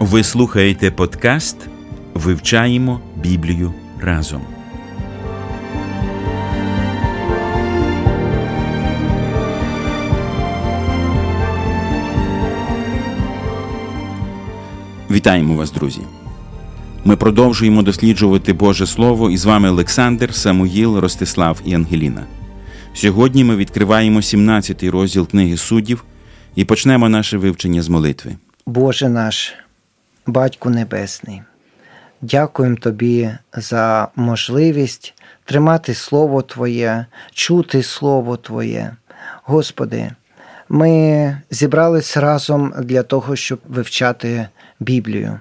Ви слухаєте подкаст Вивчаємо Біблію разом. Вітаємо вас, друзі! Ми продовжуємо досліджувати Боже Слово і з вами Олександр, Самуїл, Ростислав і Ангеліна. Сьогодні ми відкриваємо 17-й розділ книги суддів і почнемо наше вивчення з молитви. Боже наш, Батьку Небесний, дякуємо Тобі за можливість тримати Слово Твоє, чути Слово Твоє. Господи, ми зібрались разом для того, щоб вивчати Біблію.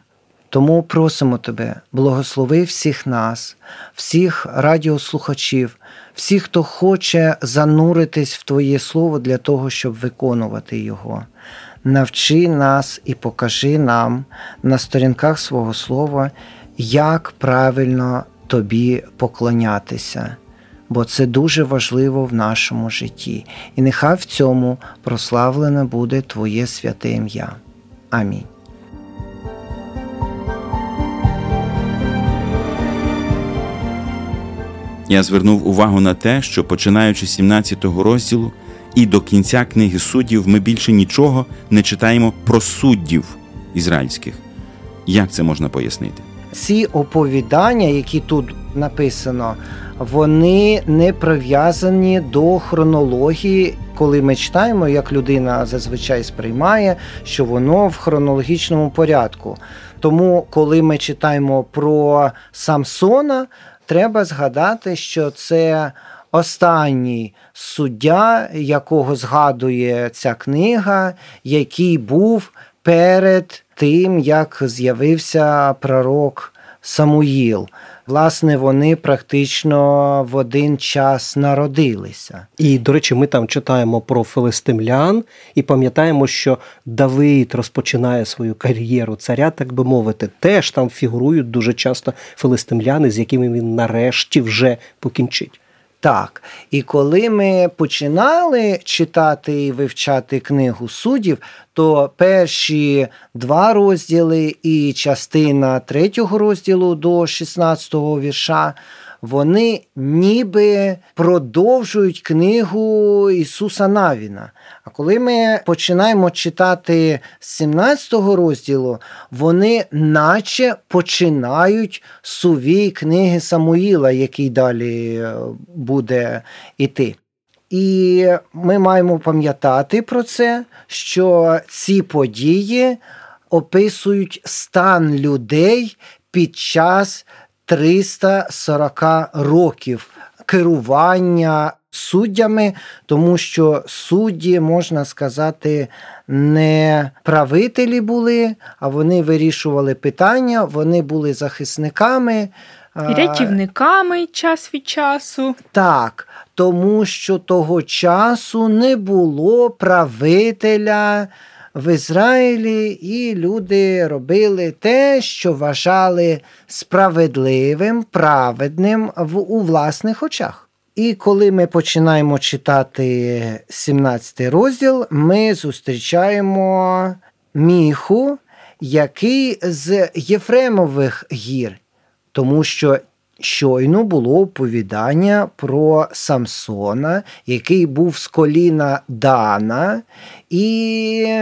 Тому просимо Тебе, благослови всіх нас, всіх радіослухачів, всіх, хто хоче зануритись в Твоє Слово для того, щоб виконувати його. Навчи нас і покажи нам на сторінках свого слова, як правильно тобі поклонятися, бо це дуже важливо в нашому житті. І нехай в цьому прославлене буде Твоє святе ім'я. Амінь. Я звернув увагу на те, що починаючи з 17-го розділу і до кінця книги суддів, ми більше нічого не читаємо про суддів ізраїльських. Як це можна пояснити? Ці оповідання, які тут написано, вони не прив'язані до хронології, коли ми читаємо, як людина зазвичай сприймає, що воно в хронологічному порядку. Тому, коли ми читаємо про Самсона, треба згадати, що це останній суддя, якого згадує ця книга, який був перед тим, як з'явився пророк Самуїл. Власне, вони практично в один час народилися. І, до речі, ми там читаємо про филистимлян і пам'ятаємо, що Давид розпочинає свою кар'єру царя, так би мовити, теж там фігурують дуже часто филистимляни, з якими він нарешті вже покінчить. Так, і коли ми починали читати і вивчати книгу суддів, то перші два розділи і частина третього розділу до 16-го вірша вони ніби продовжують книгу Ісуса Навіна. А коли ми починаємо читати з 17-го розділу, вони наче починають сувій книги Самуїла, який далі е, буде іти. І ми маємо пам'ятати про це, що ці події описують стан людей під час 340 років керування суддями, тому що судді, можна сказати, не правителі були, а вони вирішували питання, вони були захисниками. І рятівниками час від часу. Так, тому що того часу не було правителя в Ізраїлі, і люди робили те, що вважали справедливим, праведним в, у власних очах. І коли ми починаємо читати 17 розділ, ми зустрічаємо міху, який з Єфремових гір, тому що щойно було оповідання про Самсона, який був з коліна Дана і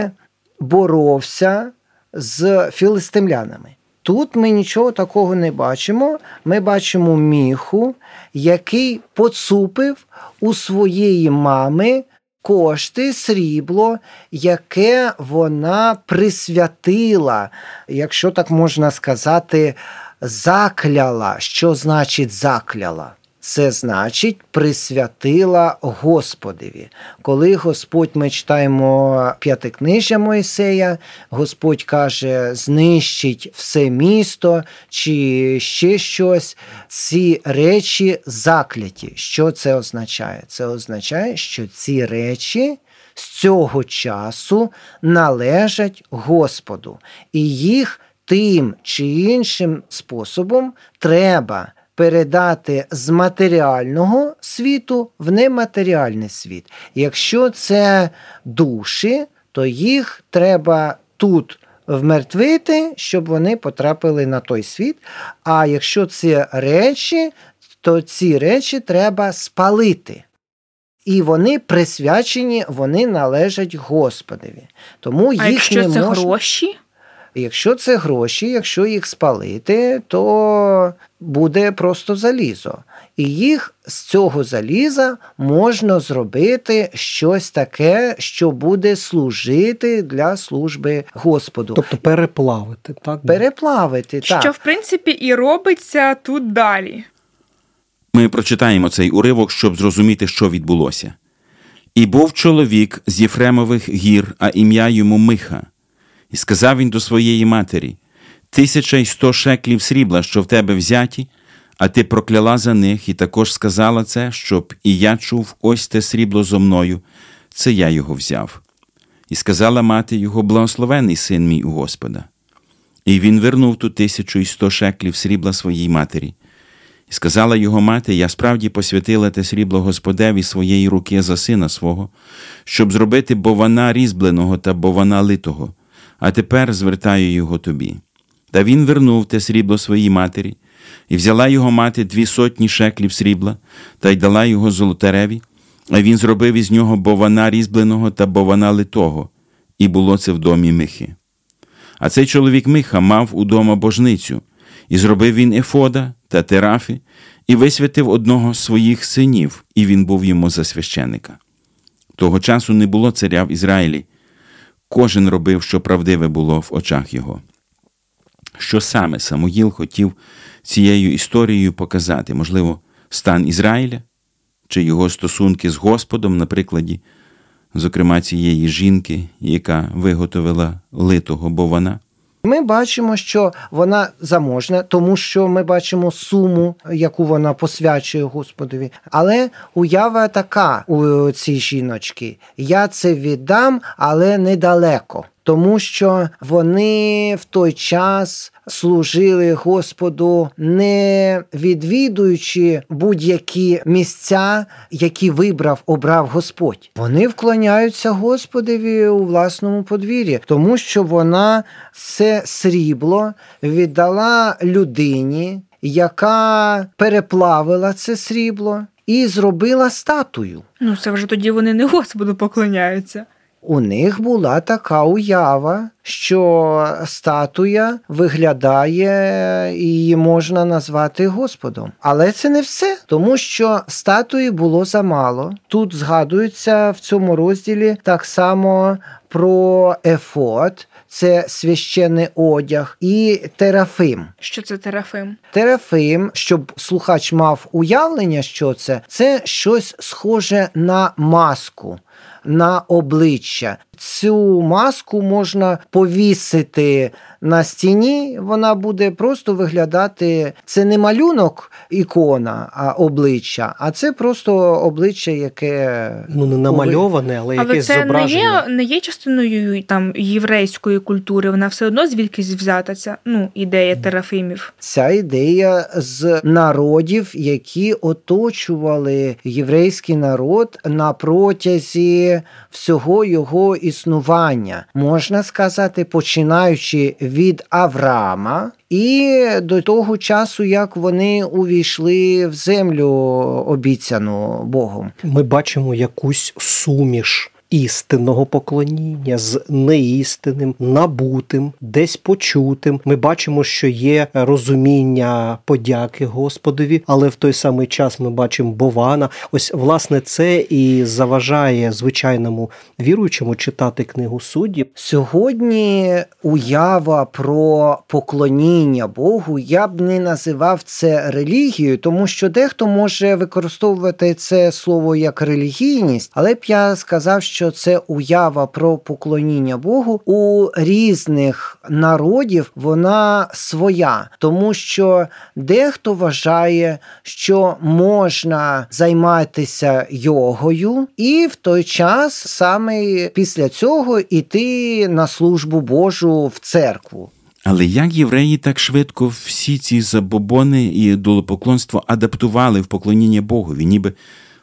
боровся з філистимлянами. Тут ми нічого такого не бачимо. Ми бачимо міху, який поцупив у своєї мами кошти, срібло, яке вона присвятила, якщо так можна сказати, закляла. Що значить закляла? Це значить присвятила Господеві. Коли Господь ми читаємо п'ятикнижжя Моїсея, Господь каже, знищить все місто чи ще щось. Ці речі закляті. Що це означає? Це означає, що ці речі. З цього часу належать Господу, і їх тим чи іншим способом треба передати з матеріального світу в нематеріальний світ. Якщо це душі, то їх треба тут вмертвити, щоб вони потрапили на той світ. А якщо це речі, то ці речі треба спалити. І вони присвячені, вони належать Господові. Тому їх А якщо не це можна... гроші? Якщо це гроші, якщо їх спалити, то буде просто залізо. І їх з цього заліза можна зробити щось таке, що буде служити для служби Господу. Тобто переплавити, так? Переплавити, так. Що в принципі і робиться тут далі. Ми прочитаємо цей уривок, щоб зрозуміти, що відбулося. І був чоловік з Єфремових гір, а ім'я йому Миха. І сказав він до своєї матері: Тисяча й сто шеклів срібла, що в тебе взяті, а ти прокляла за них, і також сказала це, щоб і я чув ось те срібло зо мною, це я його взяв. І сказала мати його, благословений син мій у Господа. І він вернув ту тисячу й сто шеклів срібла своїй матері. І сказала його мати: Я справді посвятила те срібло Господеві своєї руки за сина свого, щоб зробити бована різьбленого та бована литого, а тепер звертаю його тобі. Та він вернув те срібло своїй матері, і взяла його мати дві сотні шеклів срібла, та й дала його золотареві, а він зробив із нього бована різьбленого та бована литого, і було це в домі Михи. А цей чоловік Миха мав удома божницю, і зробив він ефода та терафи, і висвятив одного з своїх синів, і він був йому за священика. Того часу не було царя в Ізраїлі. Кожен робив, що правдиве було в очах його. Що саме Самуїл хотів цією історією показати, можливо, стан Ізраїля чи його стосунки з Господом, на прикладі, зокрема, цієї жінки, яка виготовила литого бована. Ми бачимо, що вона заможна, тому що ми бачимо суму, яку вона посвячує Господові. Але уява така у цій жіночки: я це віддам, але недалеко. Тому що вони в той час служили Господу, не відвідуючи будь-які місця, які вибрав, обрав Господь. Вони вклоняються Господові у власному подвір'ї, тому що вона це срібло віддала людині, яка переплавила це срібло і зробила статую. Ну, це вже тоді вони не Господу поклоняються. У них була така уява, що статуя виглядає і її можна назвати Господом. Але це не все, тому що статуї було замало. Тут згадується в цьому розділі так само про ефот. Це священний одяг і терафим. Що це терафим? Терафим, щоб слухач мав уявлення, що це, це щось схоже на маску. На обличчя. Цю маску можна повісити на стіні, вона буде просто виглядати. Це не малюнок ікона, а обличчя, а це просто обличчя, яке Ну, не намальоване, але, Але якесь це не є, не є частиною там єврейської культури, вона все одно звідкись взята ця ну, ідея терафимів. Ця ідея з народів, які оточували єврейський народ на протязі всього його існування, можна сказати, починаючи від Авраама. І до того часу, як вони увійшли в землю обіцяну Богом. Ми бачимо якусь суміш істинного поклоніння з неістинним, набутим, десь почутим. Ми бачимо, що є розуміння подяки Господові, але в той самий час ми бачимо Бована. Ось власне це і заважає звичайному віруючому читати книгу суддів. Сьогодні уява про поклоніння Богу я б не називав це релігією, тому що дехто може використовувати це слово як релігійність, але б я сказав, що це уява про поклоніння Богу у різних народів вона своя, тому що дехто вважає, що можна займатися йогою, і в той час саме після цього іти на службу Божу в церкву. Але як євреї так швидко всі ці забобони і ідолопоклонство адаптували в поклоніння Богові, ніби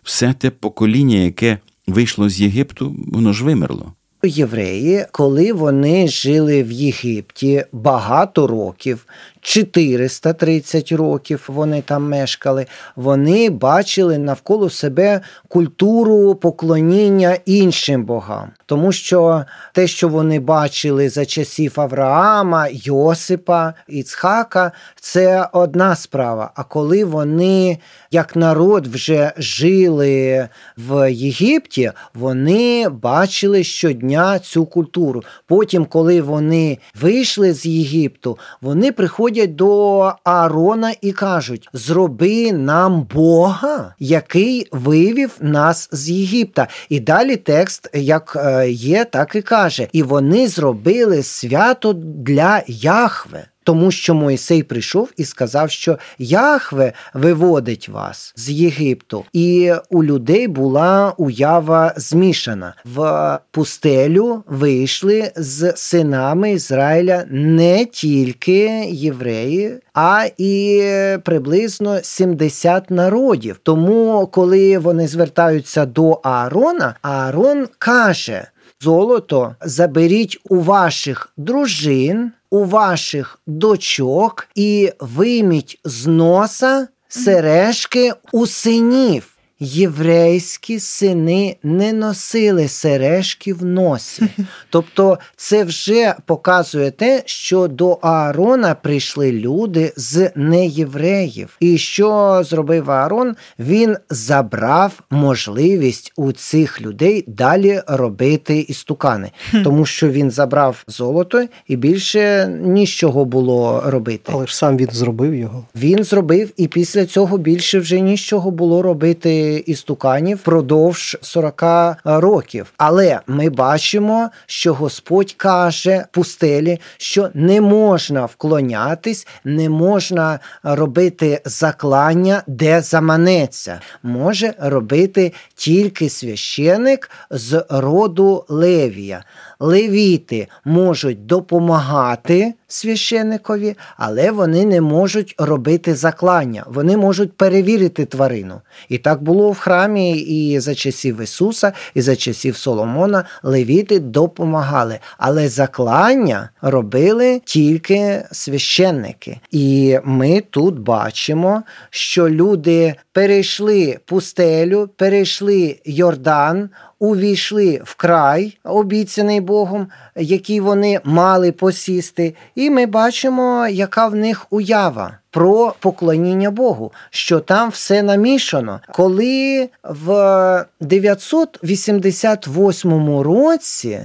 все те покоління, яке вийшло з Єгипту, воно ж вимерло. Євреї, коли вони жили в Єгипті багато років, 430 років вони там мешкали, вони бачили навколо себе культуру поклоніння іншим богам. Тому що те, що вони бачили за часів Авраама, Йосипа, Іцхака, це одна справа. А коли вони, як народ, вже жили в Єгипті, вони бачили щодня цю культуру. Потім, коли вони вийшли з Єгипту, вони приходять до Аарона і кажуть: зроби нам Бога, який вивів нас з Єгипта. І далі текст, як е, є, так і каже: і вони зробили свято для Яхве. Тому що Мойсей прийшов і сказав, що Яхве виводить вас з Єгипту, і у людей була уява змішана. В пустелю вийшли з синами Ізраїля не тільки євреї, а і приблизно 70 народів. Тому, коли вони звертаються до Аарона, Аарон каже: золото заберіть у ваших дружин у ваших дочок і вийміть з носа сережки у синів. Єврейські сини не носили сережки в носі. Тобто це вже показує те, що до Аарона прийшли люди з неєвреїв. І що зробив Аарон? Він забрав можливість у цих людей далі робити істукани, тому що він забрав золото і більше нічого було робити. Але ж сам він зробив його. Він зробив, і після цього більше вже нічого було робити істуканів впродовж 40 років. Але ми бачимо, що Господь каже пустелі, що не можна вклонятись, не можна робити заклання, де заманеться. Може робити тільки священик з роду Левія. Левіти можуть допомагати священникові, але вони не можуть робити заклання. Вони можуть перевірити тварину. І так було в храмі і за часів Ісуса, і за часів Соломона левіти допомагали. Але заклання робили тільки священники. І ми тут бачимо, що люди перейшли пустелю, перейшли Йордан увійшли в край, обіцяний Богом, який вони мали посісти, ми бачимо, яка в них уява. Про поклоніння Богу, що там все намішано. Коли в 988 році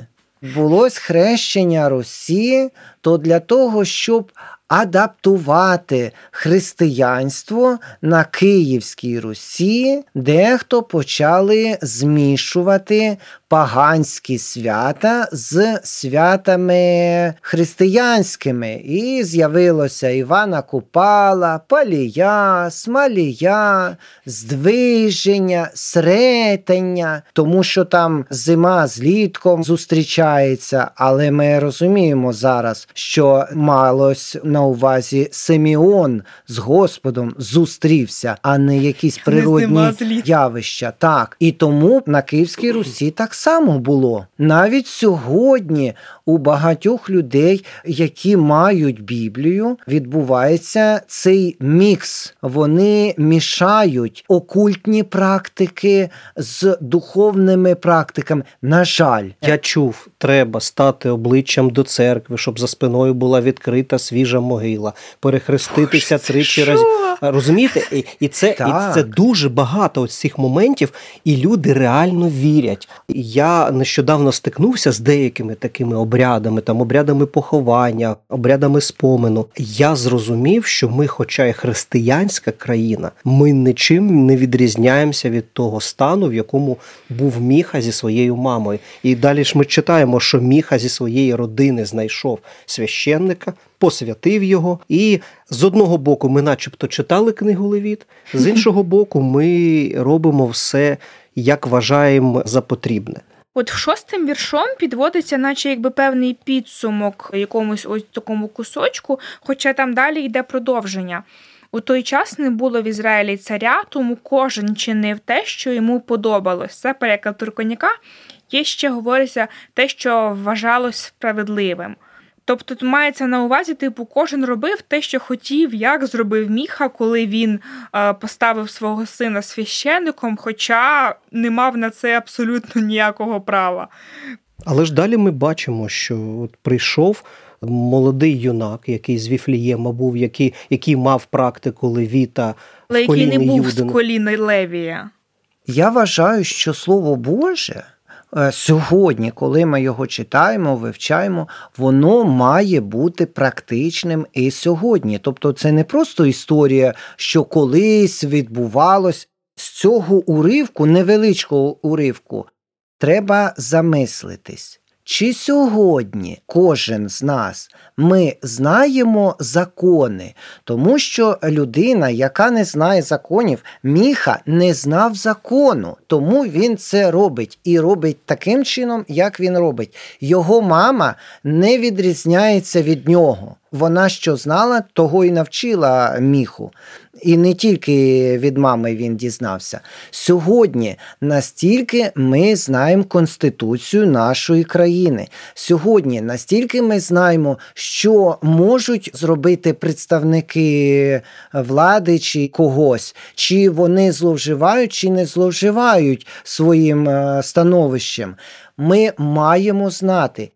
було схрещення Росії, то для того, щоб адаптувати християнство на Київській Русі, дехто почали змішувати паганські свята з святами християнськими. І з'явилося Івана Купала, Палія, Смалія, Здвиження, Сретення, тому що там зима з літком зустрічається, але ми розуміємо зараз, що малось на увазі Симіон з Господом зустрівся, а не якісь природні явища. Так. І тому на Київській Русі так само було. Навіть сьогодні у багатьох людей, які мають Біблію, відбувається цей мікс. Вони мішають окультні практики з духовними практиками. На жаль, я чув, треба стати обличчям до церкви, щоб за спиною була відкрита свіжа могила, перехреститися тричі разів. Розумієте? І, і це і це дуже багато ось цих моментів, і люди реально вірять. Я нещодавно стикнувся з деякими такими обрядами, там обрядами поховання, обрядами спомену. Я зрозумів, що ми, хоча й християнська країна, ми нічим не відрізняємося від того стану, в якому був міха зі своєю мамою. І далі ж ми читаємо, що міха зі своєї родини знайшов священника, посвятив його. І з одного боку, ми, начебто, читали книгу Левіт, з іншого боку, ми робимо все, як вважаємо за потрібне. От шостим віршом підводиться, наче якби певний підсумок якомусь ось такому кусочку, хоча там далі йде продовження. У той час не було в Ізраїлі царя, тому кожен чинив те, що йому подобалось. Це переклад Турконяка. Є ще говориться те, що вважалось справедливим. Тобто мається на увазі, типу, кожен робив те, що хотів, як зробив Міха, коли він е, поставив свого сина священником, хоча не мав на це абсолютно ніякого права. Але ж далі ми бачимо, що от прийшов молодий юнак, який з Віфлієма був, який який мав практику левіта, але який не був Юдина. з коліна Левія. Я вважаю, що Слово Боже. Е, сьогодні, коли ми його читаємо, вивчаємо, воно має бути практичним і сьогодні. Тобто, це не просто історія, що колись відбувалось з цього уривку, невеличкого уривку, треба замислитись. Чи сьогодні кожен з нас ми знаємо закони, тому що людина, яка не знає законів, міха не знав закону, тому він це робить і робить таким чином, як він робить. Його мама не відрізняється від нього. Вона що знала, того і навчила міху. І не тільки від мами він дізнався. Сьогодні настільки ми знаємо Конституцію нашої країни. Сьогодні настільки ми знаємо, що можуть зробити представники влади чи когось, чи вони зловживають, чи не зловживають своїм е, становищем. Ми маємо знати,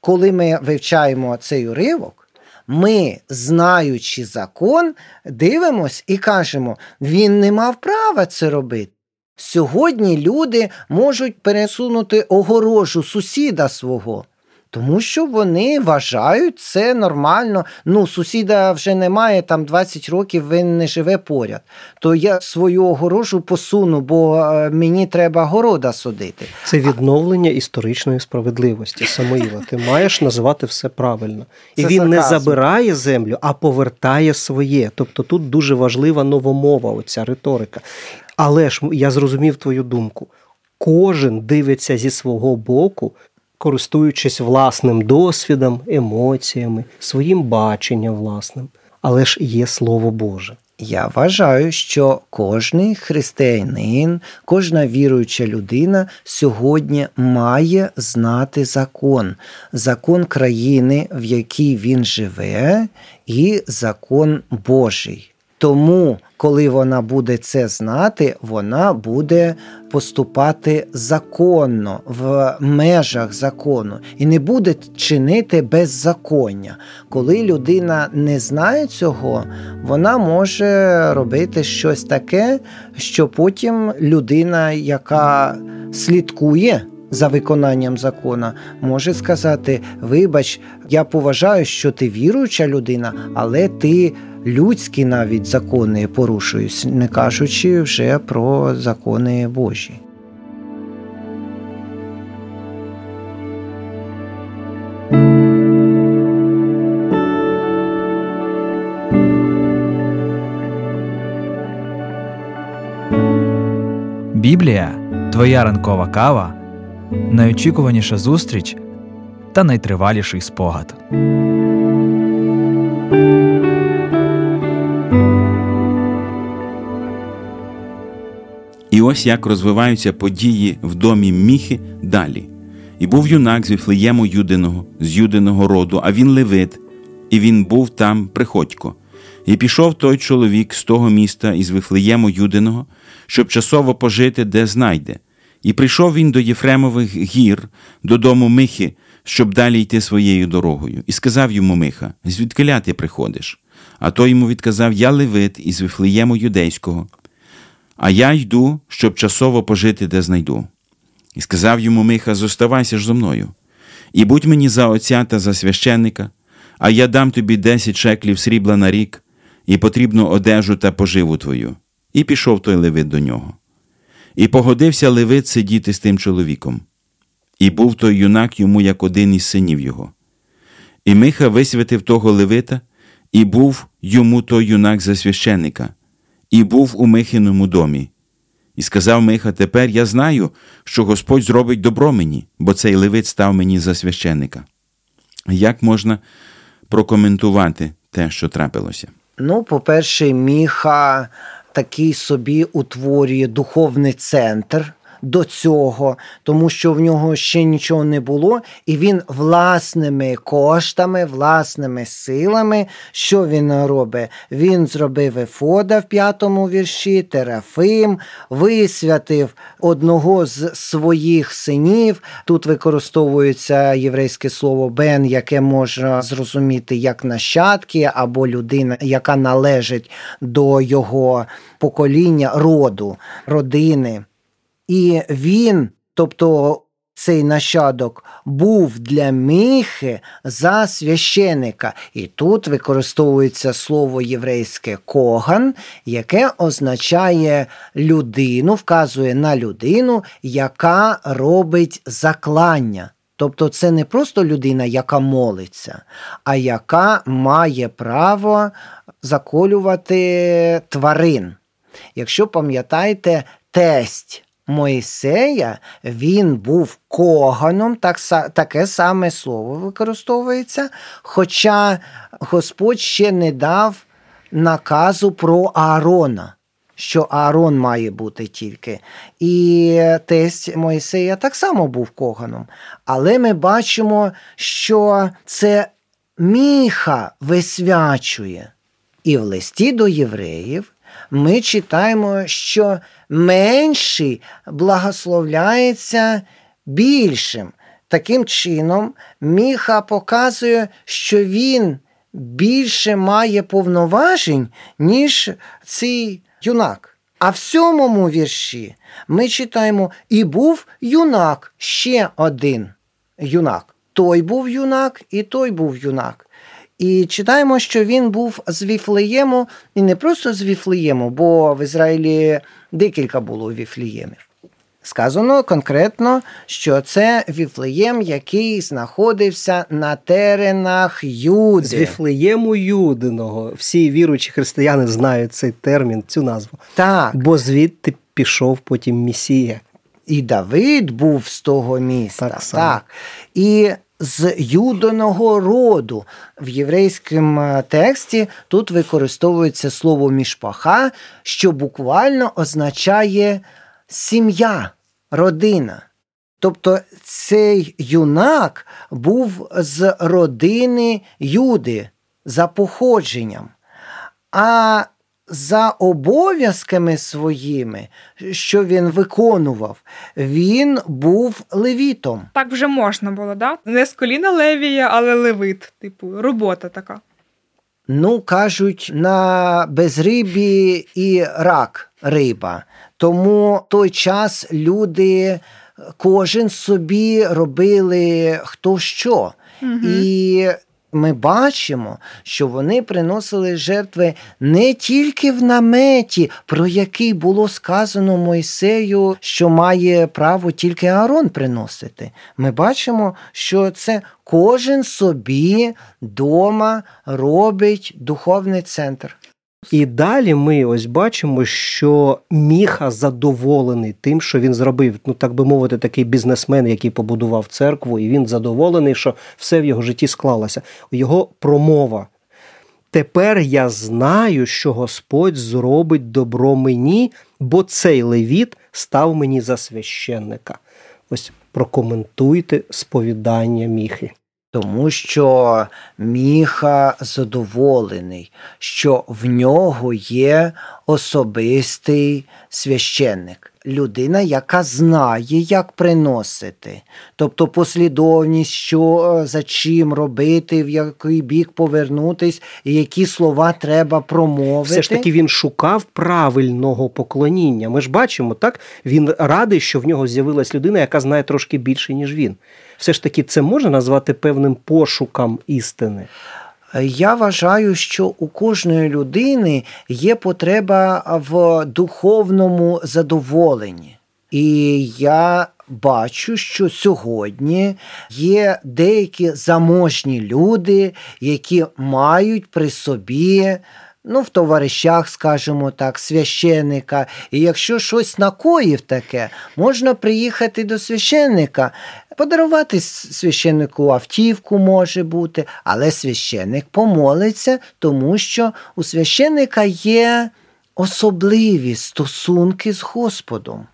коли ми вивчаємо цей уривок ми, знаючи закон, дивимось і кажемо, він не мав права це робити. Сьогодні люди можуть пересунути огорожу сусіда свого. Тому що вони вважають це нормально. Ну, сусіда вже немає, там 20 років він не живе поряд. То я свою огорожу посуну, бо е, мені треба города судити. Це відновлення історичної справедливості. Самоїла, ти маєш називати все правильно. І це він сарказм. не забирає землю, а повертає своє. Тобто тут дуже важлива новомова, оця риторика. Але ж я зрозумів твою думку. Кожен дивиться зі свого боку користуючись власним досвідом, емоціями, своїм баченням власним. Але ж є Слово Боже. Я вважаю, що кожний християнин, кожна віруюча людина сьогодні має знати закон, закон країни, в якій він живе, і закон Божий. Тому, коли вона буде це знати, вона буде поступати законно в межах закону і не буде чинити беззаконня. Коли людина не знає цього, вона може робити щось таке, що потім людина, яка слідкує. За виконанням закона може сказати: Вибач, я поважаю, що ти віруюча людина, але ти людські навіть закони порушують, не кажучи вже про закони Божі. Біблія твоя ранкова кава, найочікуваніша зустріч та найтриваліший спогад. Ось як розвиваються події в домі Міхи далі. І був юнак з Віфлеєму Юдиного, з Юдиного роду, а він левит, і він був там приходько. І пішов той чоловік з того міста із Вифлеєму Юдиного, щоб часово пожити, де знайде. І прийшов він до Єфремових гір, додому Михи, щоб далі йти своєю дорогою, і сказав йому Миха: Звідкиля ти приходиш? А той йому відказав: Я левит із Вифлеєму юдейського, а я йду, щоб часово пожити, де знайду. І сказав йому Миха: Зоставайся ж зо мною, і будь мені за отця та за священника, а я дам тобі десять шеклів срібла на рік, і потрібну одежу та поживу твою. І пішов той левит до нього. І погодився левит сидіти з тим чоловіком. І був той юнак йому як один із синів його. І Миха висвятив того левита, і був йому той юнак за священника, і був у Михиному домі. І сказав Миха: Тепер я знаю, що Господь зробить добро мені, бо цей левит став мені за священника. Як можна прокоментувати те, що трапилося? Ну, по-перше, Міха такий собі утворює духовний центр до цього, тому що в нього ще нічого не було, і він власними коштами, власними силами, що він робить? Він зробив Ефода в п'ятому вірші, Терафим, висвятив одного з своїх синів. Тут використовується єврейське слово бен, яке можна зрозуміти як нащадки або людина, яка належить до його покоління, роду, родини. І він, тобто цей нащадок, був для Міхи за священика. І тут використовується слово єврейське коган, яке означає людину, вказує на людину, яка робить заклання. Тобто це не просто людина, яка молиться, а яка має право заколювати тварин. Якщо пам'ятаєте, тесть Моїсея він був коганом, так, таке саме слово використовується, хоча Господь ще не дав наказу про Аарона, що Аарон має бути тільки. І тесть Моїсея так само був коганом. Але ми бачимо, що це міха висвячує. І в листі до євреїв ми читаємо, що менший благословляється більшим. Таким чином, Міха показує, що він більше має повноважень, ніж цей юнак. А в сьомому вірші ми читаємо: і був юнак ще один юнак. Той був юнак, і той був юнак. І читаємо, що він був з Віфлеєму, і не просто з Віфлеєму, бо в Ізраїлі декілька було Віфлеємів. Сказано конкретно, що це Віфлеєм, який знаходився на теренах Юди. З Віфлеєму Юдиного. Всі віруючі християни знають цей термін, цю назву. Так. Бо звідти пішов потім Місія. І Давид був з того міста. Так, так. І з юдиного роду. В єврейському тексті тут використовується слово мішпаха, що буквально означає сім'я, родина. Тобто цей юнак був з родини Юди за походженням. А за обов'язками своїми, що він виконував, він був левітом. Так вже можна було, да? Не з коліна левія, але левит. Типу, робота така. Ну, кажуть, на безрибі і рак риба. Тому той час люди кожен собі робили хто що. Угу. І ми бачимо, що вони приносили жертви не тільки в наметі, про який було сказано Мойсею, що має право тільки Аарон приносити. Ми бачимо, що це кожен собі дома робить духовний центр. І далі ми ось бачимо, що Міха задоволений тим, що він зробив, ну так би мовити, такий бізнесмен, який побудував церкву, і він задоволений, що все в його житті склалося. Його промова Тепер я знаю, що Господь зробить добро мені, бо цей левіт став мені за священника. Ось прокоментуйте сповідання міхи. Тому що Міха задоволений, що в нього є особистий священник. Людина, яка знає, як приносити, тобто послідовність, що е, за чим робити, в який бік повернутись, які слова треба промовити. Все ж таки він шукав правильного поклоніння. Ми ж бачимо, так він радий, що в нього з'явилась людина, яка знає трошки більше, ніж він. Все ж таки, це можна назвати певним пошуком істини. Я вважаю, що у кожної людини є потреба в духовному задоволенні. І я бачу, що сьогодні є деякі заможні люди, які мають при собі. Ну, в товаришах, скажімо так, священника. І якщо щось накоїв таке, можна приїхати до священника, подарувати священнику автівку може бути, але священник помолиться, тому що у священника є особливі стосунки з Господом,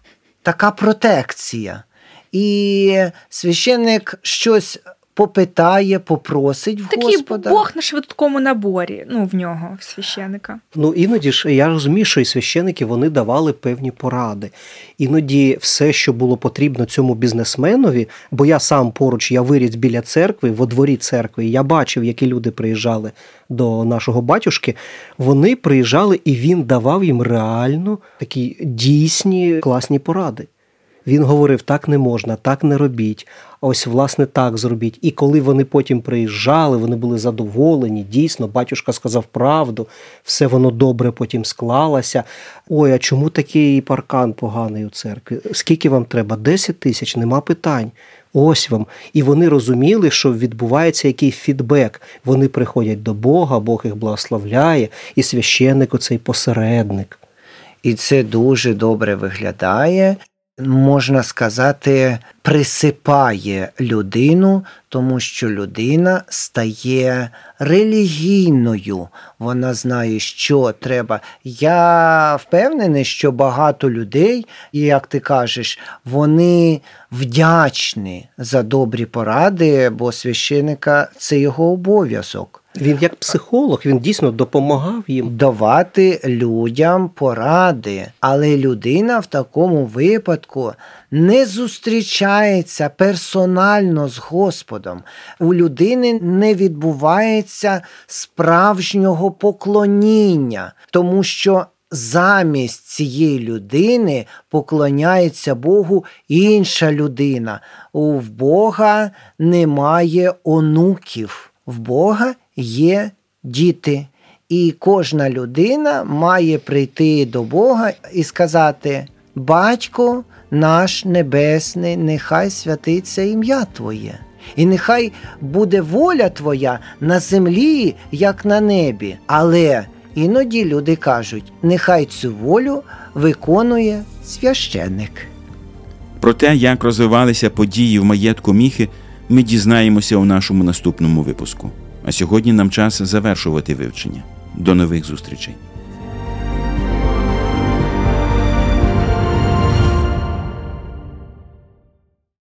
така протекція. І священник щось попитає, попросить в Такий Господа. Бог на швидкому наборі, ну в нього, в священика. Ну іноді ж я розумію, що і священики вони давали певні поради. Іноді все, що було потрібно цьому бізнесменові, бо я сам поруч я виріс біля церкви, во дворі церкви, і я бачив, які люди приїжджали до нашого батюшки. Вони приїжджали, і він давав їм реально такі дійсні класні поради. Він говорив: так не можна, так не робіть. А ось, власне, так зробіть. І коли вони потім приїжджали, вони були задоволені. Дійсно, батюшка сказав правду, все воно добре потім склалося. Ой, а чому такий паркан поганий у церкві? Скільки вам треба? 10 тисяч, нема питань. Ось вам. І вони розуміли, що відбувається який фідбек. Вони приходять до Бога, Бог їх благословляє, і священник оцей посередник. І це дуже добре виглядає можна сказати, присипає людину, тому що людина стає релігійною. Вона знає, що треба. Я впевнений, що багато людей, як ти кажеш, вони вдячні за добрі поради, бо священика це його обов'язок. Він як психолог, він дійсно допомагав їм давати людям поради, але людина в такому випадку не зустрічається персонально з Господом. У людини не відбувається справжнього поклоніння, тому що. Замість цієї людини поклоняється Богу інша людина. У Бога немає онуків, в Бога є діти. І кожна людина має прийти до Бога і сказати: Батько наш Небесний, нехай святиться ім'я Твоє, і нехай буде воля Твоя на землі, як на небі. Але іноді люди кажуть, нехай цю волю виконує священник. Про те, як розвивалися події в маєтку міхи, ми дізнаємося у нашому наступному випуску. А сьогодні нам час завершувати вивчення. До нових зустрічей.